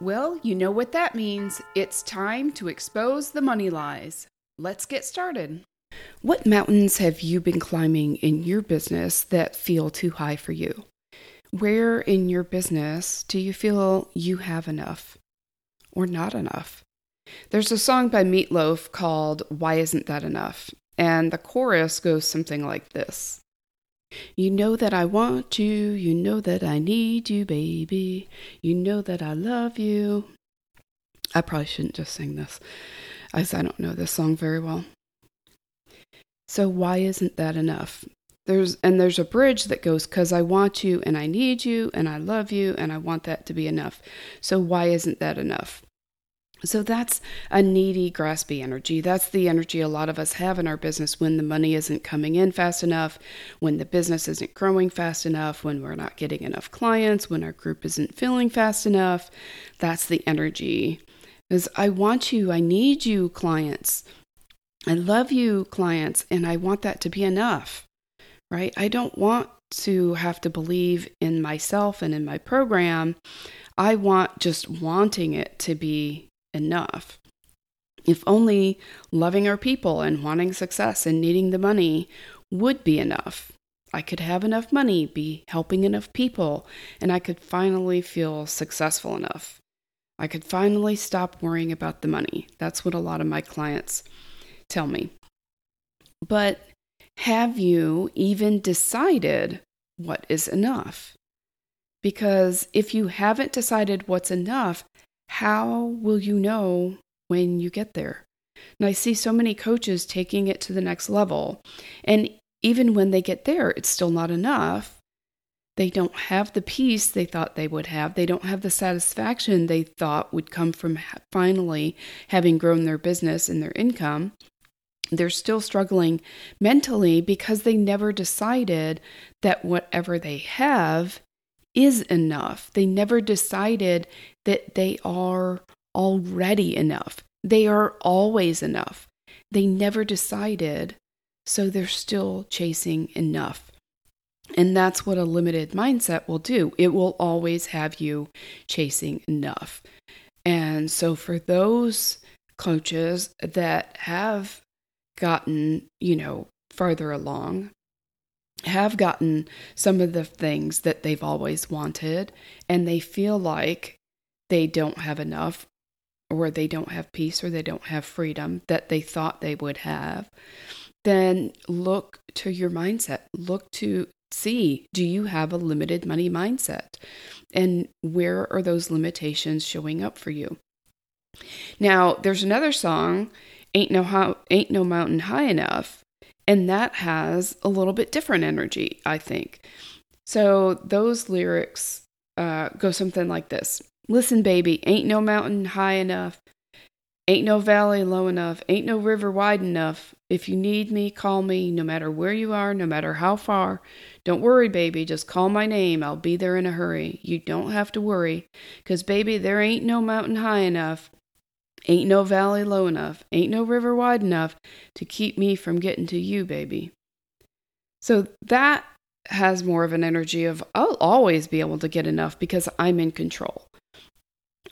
Well, you know what that means. It's time to expose the money lies. Let's get started. What mountains have you been climbing in your business that feel too high for you? Where in your business do you feel you have enough or not enough? There's a song by Meatloaf called Why Isn't That Enough? And the chorus goes something like this You know that I want you, you know that I need you, baby. You know that I love you. I probably shouldn't just sing this, as I don't know this song very well. So, why isn't that enough? There's and there's a bridge that goes cuz I want you and I need you and I love you and I want that to be enough. So why isn't that enough? So that's a needy, graspy energy. That's the energy a lot of us have in our business when the money isn't coming in fast enough, when the business isn't growing fast enough, when we're not getting enough clients, when our group isn't filling fast enough. That's the energy. Is I want you, I need you, clients. I love you, clients, and I want that to be enough, right? I don't want to have to believe in myself and in my program. I want just wanting it to be enough. If only loving our people and wanting success and needing the money would be enough. I could have enough money, be helping enough people, and I could finally feel successful enough. I could finally stop worrying about the money. That's what a lot of my clients tell me. But have you even decided what is enough? Because if you haven't decided what's enough, how will you know when you get there? And I see so many coaches taking it to the next level. And even when they get there, it's still not enough. They don't have the peace they thought they would have. They don't have the satisfaction they thought would come from finally having grown their business and their income. They're still struggling mentally because they never decided that whatever they have is enough. They never decided that they are already enough. They are always enough. They never decided, so they're still chasing enough. And that's what a limited mindset will do. It will always have you chasing enough. And so, for those coaches that have gotten, you know, farther along, have gotten some of the things that they've always wanted, and they feel like they don't have enough, or they don't have peace, or they don't have freedom that they thought they would have, then look to your mindset. Look to see do you have a limited money mindset? And where are those limitations showing up for you? Now, there's another song, Ain't No How Ain't No Mountain High Enough, and that has a little bit different energy, I think. So those lyrics uh, go something like this Listen, baby, ain't no mountain high enough, ain't no valley low enough, ain't no river wide enough. If you need me, call me, no matter where you are, no matter how far. Don't worry, baby, just call my name. I'll be there in a hurry. You don't have to worry, 'cause baby, there ain't no mountain high enough. Ain't no valley low enough, ain't no river wide enough to keep me from getting to you, baby. So that has more of an energy of I'll always be able to get enough because I'm in control.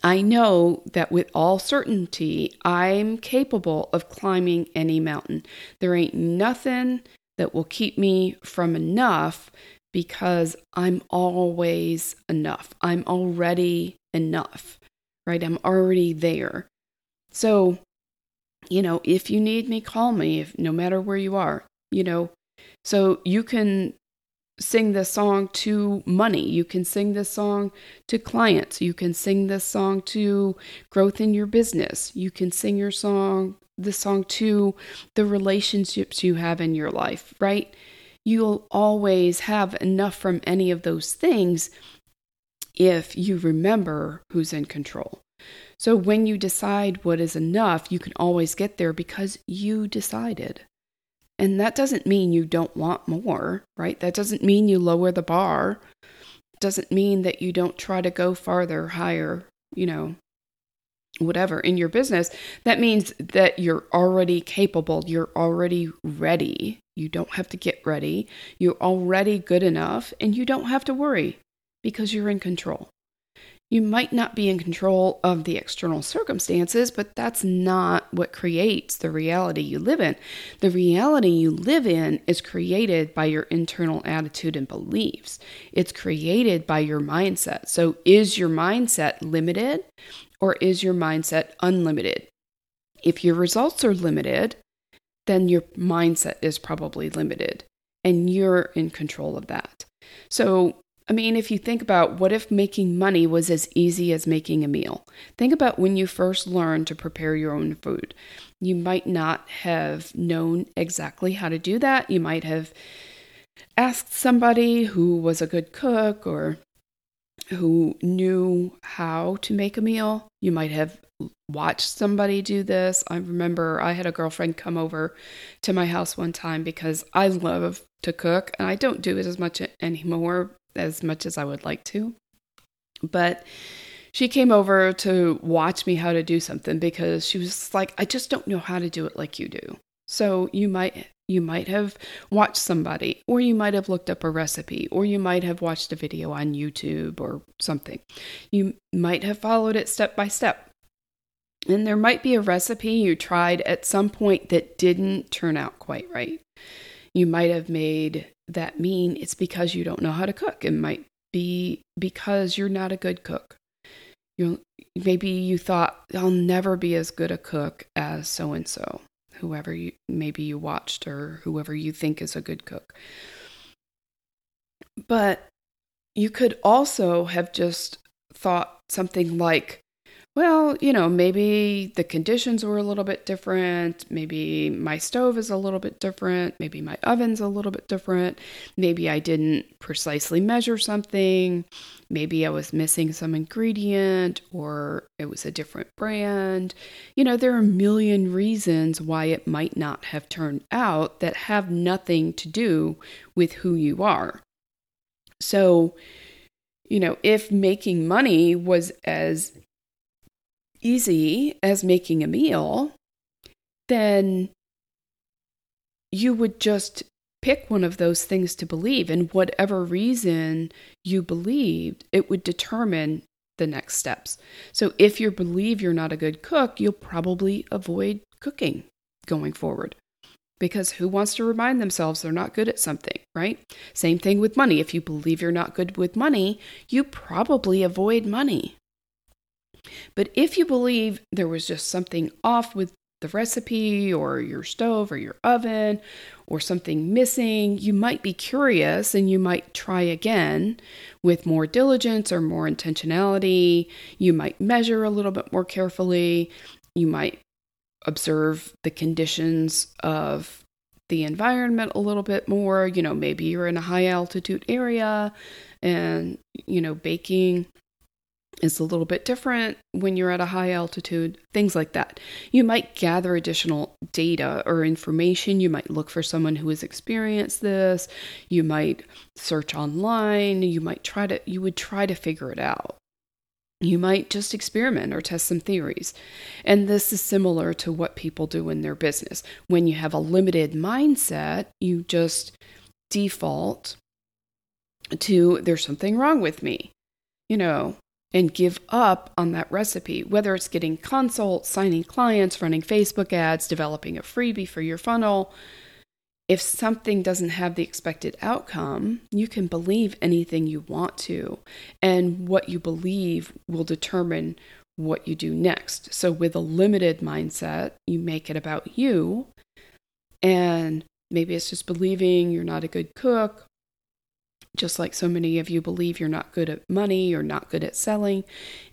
I know that with all certainty, I'm capable of climbing any mountain. There ain't nothing that will keep me from enough because I'm always enough. I'm already enough, right? I'm already there. So, you know, if you need me, call me, if, no matter where you are, you know. So you can sing this song to money. You can sing this song to clients. You can sing this song to growth in your business. You can sing your song, the song to the relationships you have in your life, right? You'll always have enough from any of those things if you remember who's in control. So when you decide what is enough, you can always get there because you decided. And that doesn't mean you don't want more, right? That doesn't mean you lower the bar. It doesn't mean that you don't try to go farther, higher, you know, whatever in your business. That means that you're already capable, you're already ready. You don't have to get ready. You're already good enough and you don't have to worry because you're in control. You might not be in control of the external circumstances, but that's not what creates the reality you live in. The reality you live in is created by your internal attitude and beliefs, it's created by your mindset. So, is your mindset limited or is your mindset unlimited? If your results are limited, then your mindset is probably limited and you're in control of that. So, I mean, if you think about what if making money was as easy as making a meal? Think about when you first learned to prepare your own food. You might not have known exactly how to do that. You might have asked somebody who was a good cook or who knew how to make a meal. You might have watched somebody do this. I remember I had a girlfriend come over to my house one time because I love to cook and I don't do it as much anymore as much as I would like to. But she came over to watch me how to do something because she was like, I just don't know how to do it like you do. So you might you might have watched somebody or you might have looked up a recipe or you might have watched a video on YouTube or something. You might have followed it step by step. And there might be a recipe you tried at some point that didn't turn out quite right. You might have made that mean it's because you don't know how to cook. It might be because you're not a good cook. You maybe you thought I'll never be as good a cook as so and so, whoever you maybe you watched or whoever you think is a good cook. But you could also have just thought something like well, you know, maybe the conditions were a little bit different. Maybe my stove is a little bit different. Maybe my oven's a little bit different. Maybe I didn't precisely measure something. Maybe I was missing some ingredient or it was a different brand. You know, there are a million reasons why it might not have turned out that have nothing to do with who you are. So, you know, if making money was as easy as making a meal, then you would just pick one of those things to believe. And whatever reason you believed, it would determine the next steps. So if you believe you're not a good cook, you'll probably avoid cooking going forward. Because who wants to remind themselves they're not good at something, right? Same thing with money. If you believe you're not good with money, you probably avoid money. But if you believe there was just something off with the recipe or your stove or your oven or something missing, you might be curious and you might try again with more diligence or more intentionality. You might measure a little bit more carefully. You might observe the conditions of the environment a little bit more. You know, maybe you're in a high altitude area and, you know, baking is a little bit different when you're at a high altitude, things like that. You might gather additional data or information. You might look for someone who has experienced this. You might search online. You might try to, you would try to figure it out. You might just experiment or test some theories. And this is similar to what people do in their business. When you have a limited mindset, you just default to there's something wrong with me. You know, and give up on that recipe, whether it's getting consults, signing clients, running Facebook ads, developing a freebie for your funnel. If something doesn't have the expected outcome, you can believe anything you want to, and what you believe will determine what you do next. So, with a limited mindset, you make it about you, and maybe it's just believing you're not a good cook just like so many of you believe you're not good at money or not good at selling,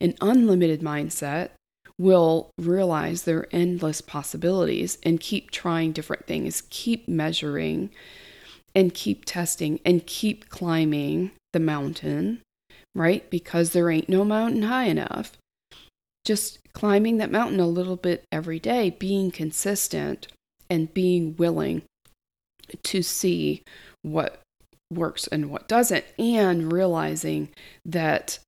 an unlimited mindset will realize there are endless possibilities and keep trying different things, keep measuring and keep testing and keep climbing the mountain, right? Because there ain't no mountain high enough. Just climbing that mountain a little bit every day, being consistent and being willing to see what works and what doesn't, and realizing that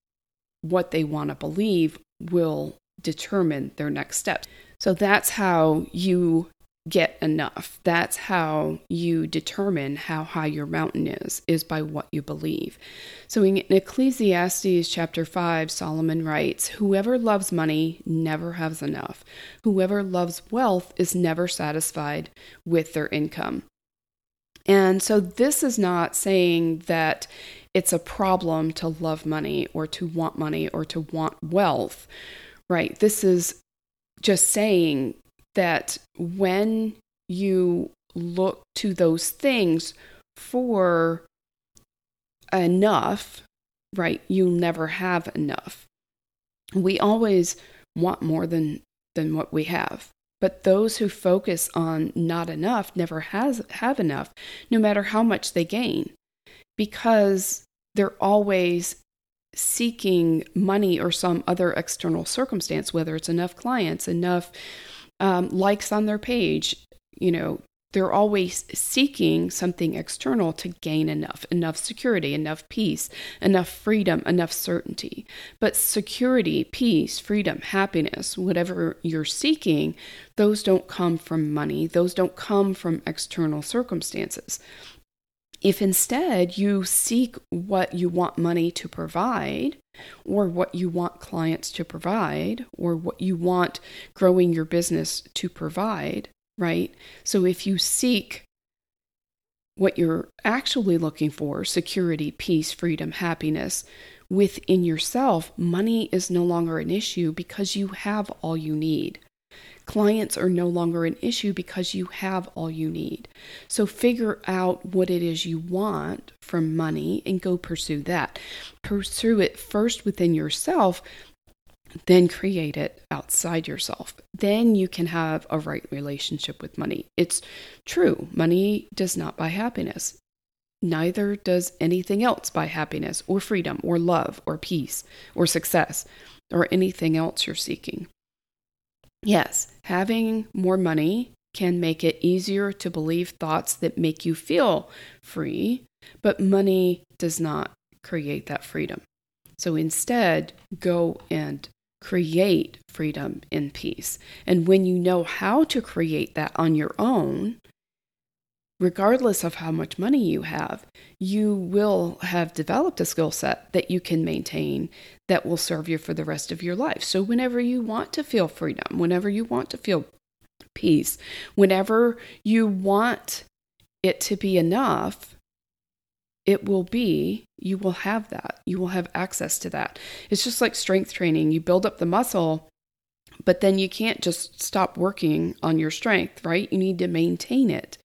what they want to believe will determine their next steps. So that's how you get enough. That's how you determine how high your mountain is, is by what you believe. So in Ecclesiastes chapter 5, Solomon writes, Whoever loves money never has enough. Whoever loves wealth is never satisfied with their income. And so this is not saying that it's a problem to love money or to want money or to want wealth, right? This is just saying that when you look to those things for enough, right, you never have enough. We always want more than than what we have. But those who focus on not enough never has have enough, no matter how much they gain, because they're always seeking money or some other external circumstance, whether it's enough clients, enough um, likes on their page, you know, they're always seeking something external to gain enough, enough security, enough peace, enough freedom, enough certainty. But security, peace, freedom, happiness, whatever you're seeking, those don't come from money, those don't come from external circumstances. If instead you seek what you want money to provide, or what you want clients to provide, or what you want growing your business to provide, right? So if you seek what you're actually looking for security, peace, freedom, happiness within yourself money is no longer an issue because you have all you need. Clients are no longer an issue because you have all you need. So figure out what it is you want from money and go pursue that. Pursue it first within yourself, then create it outside yourself. Then you can have a right relationship with money. It's true, money does not buy happiness. Neither does anything else buy happiness or freedom or love or peace or success or anything else you're seeking. Yes, having more money can make it easier to believe thoughts that make you feel free, but money does not create that freedom. So instead, go and create freedom and peace. And when you know how to create that on your own, regardless of how much money you have, you will have developed a skill set that you can maintain that will serve you for the rest of your life. So, whenever you want to feel freedom, whenever you want to feel peace, whenever you want it to be enough, it will be, you will have that. You will have access to that. It's just like strength training. You build up the muscle, but then you can't just stop working on your strength, right? You need to maintain it.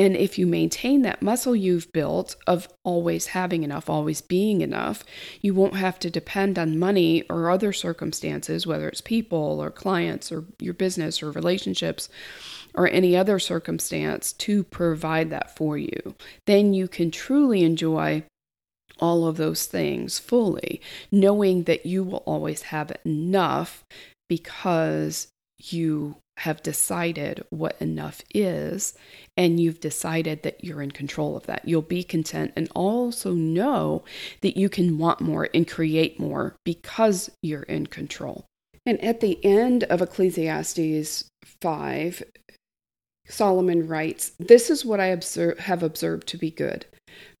And if you maintain that muscle you've built of always having enough, always being enough, you won't have to depend on money or other circumstances, whether it's people or clients or your business or relationships or any other circumstance to provide that for you. Then you can truly enjoy all of those things fully, knowing that you will always have enough because you have decided what enough is and you've decided that you're in control of that. You'll be content and also know that you can want more and create more because you're in control. And at the end of Ecclesiastes 5, Solomon writes, This is what I observe, have observed to be good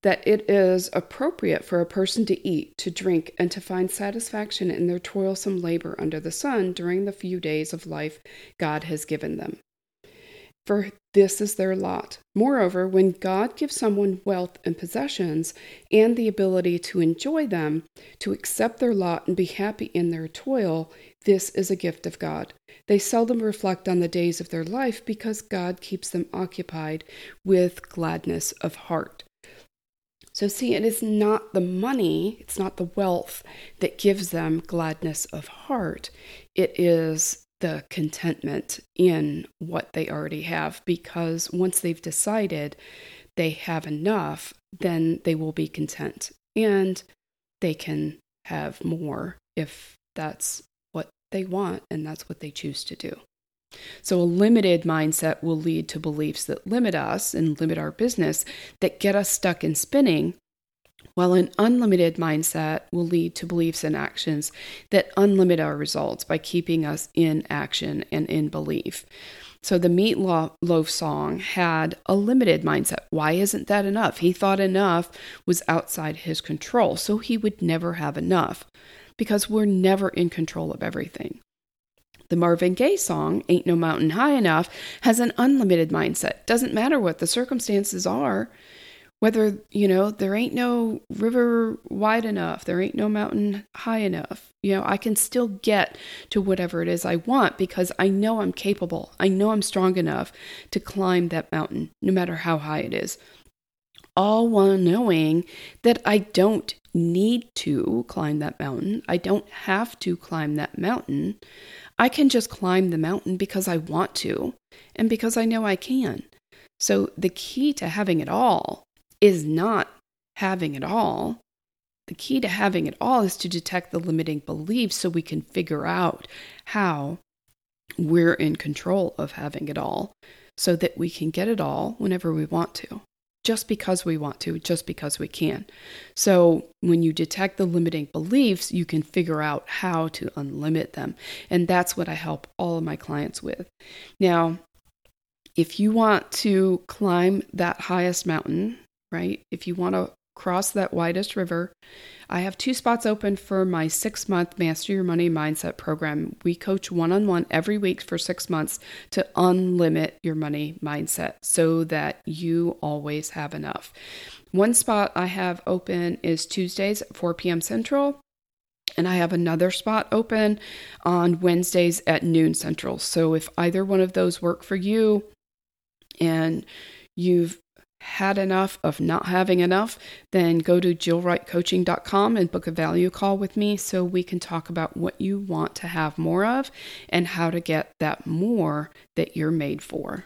that it is appropriate for a person to eat, to drink, and to find satisfaction in their toilsome labor under the sun during the few days of life God has given them. For this is their lot. Moreover, when God gives someone wealth and possessions and the ability to enjoy them, to accept their lot and be happy in their toil, this is a gift of God. They seldom reflect on the days of their life because God keeps them occupied with gladness of heart. So, see, it is not the money, it's not the wealth that gives them gladness of heart. It is the contentment in what they already have because once they've decided they have enough, then they will be content and they can have more if that's what they want and that's what they choose to do. So, a limited mindset will lead to beliefs that limit us and limit our business that get us stuck in spinning, while an unlimited mindset will lead to beliefs and actions that unlimit our results by keeping us in action and in belief. So the Meatloaf song had a limited mindset. Why isn't that enough? He thought enough was outside his control, so he would never have enough because we're never in control of everything. The Marvin Gaye song, Ain't No Mountain High Enough, has an unlimited mindset. Doesn't matter what the circumstances are, whether, you know, there ain't no river wide enough, there ain't no mountain high enough. You know, I can still get to whatever it is I want because I know I'm capable. I know I'm strong enough to climb that mountain, no matter how high it is. All while knowing that I don't need to climb that mountain. I don't have to climb that mountain. I can just climb the mountain because I want to and because I know I can. So the key to having it all is not having it all. The key to having it all is to detect the limiting beliefs so we can figure out how we're in control of having it all so that we can get it all whenever we want to just because we want to, just because we can. So, when you detect the limiting beliefs, you can figure out how to unlimit them. And that's what I help all of my clients with. Now, if you want to climb that highest mountain, right? If you want to cross that widest river, I have two spots open for my six month Master Your Money Mindset program. We coach one on one every week for six months to unlimit your money mindset so that you always have enough. One spot I have open is Tuesdays at 4 p.m. Central. And I have another spot open on Wednesdays at noon Central. So if either one of those work for you and you've had enough of not having enough, then go to jillwrightcoaching.com and book a value call with me so we can talk about what you want to have more of and how to get that more that you're made for.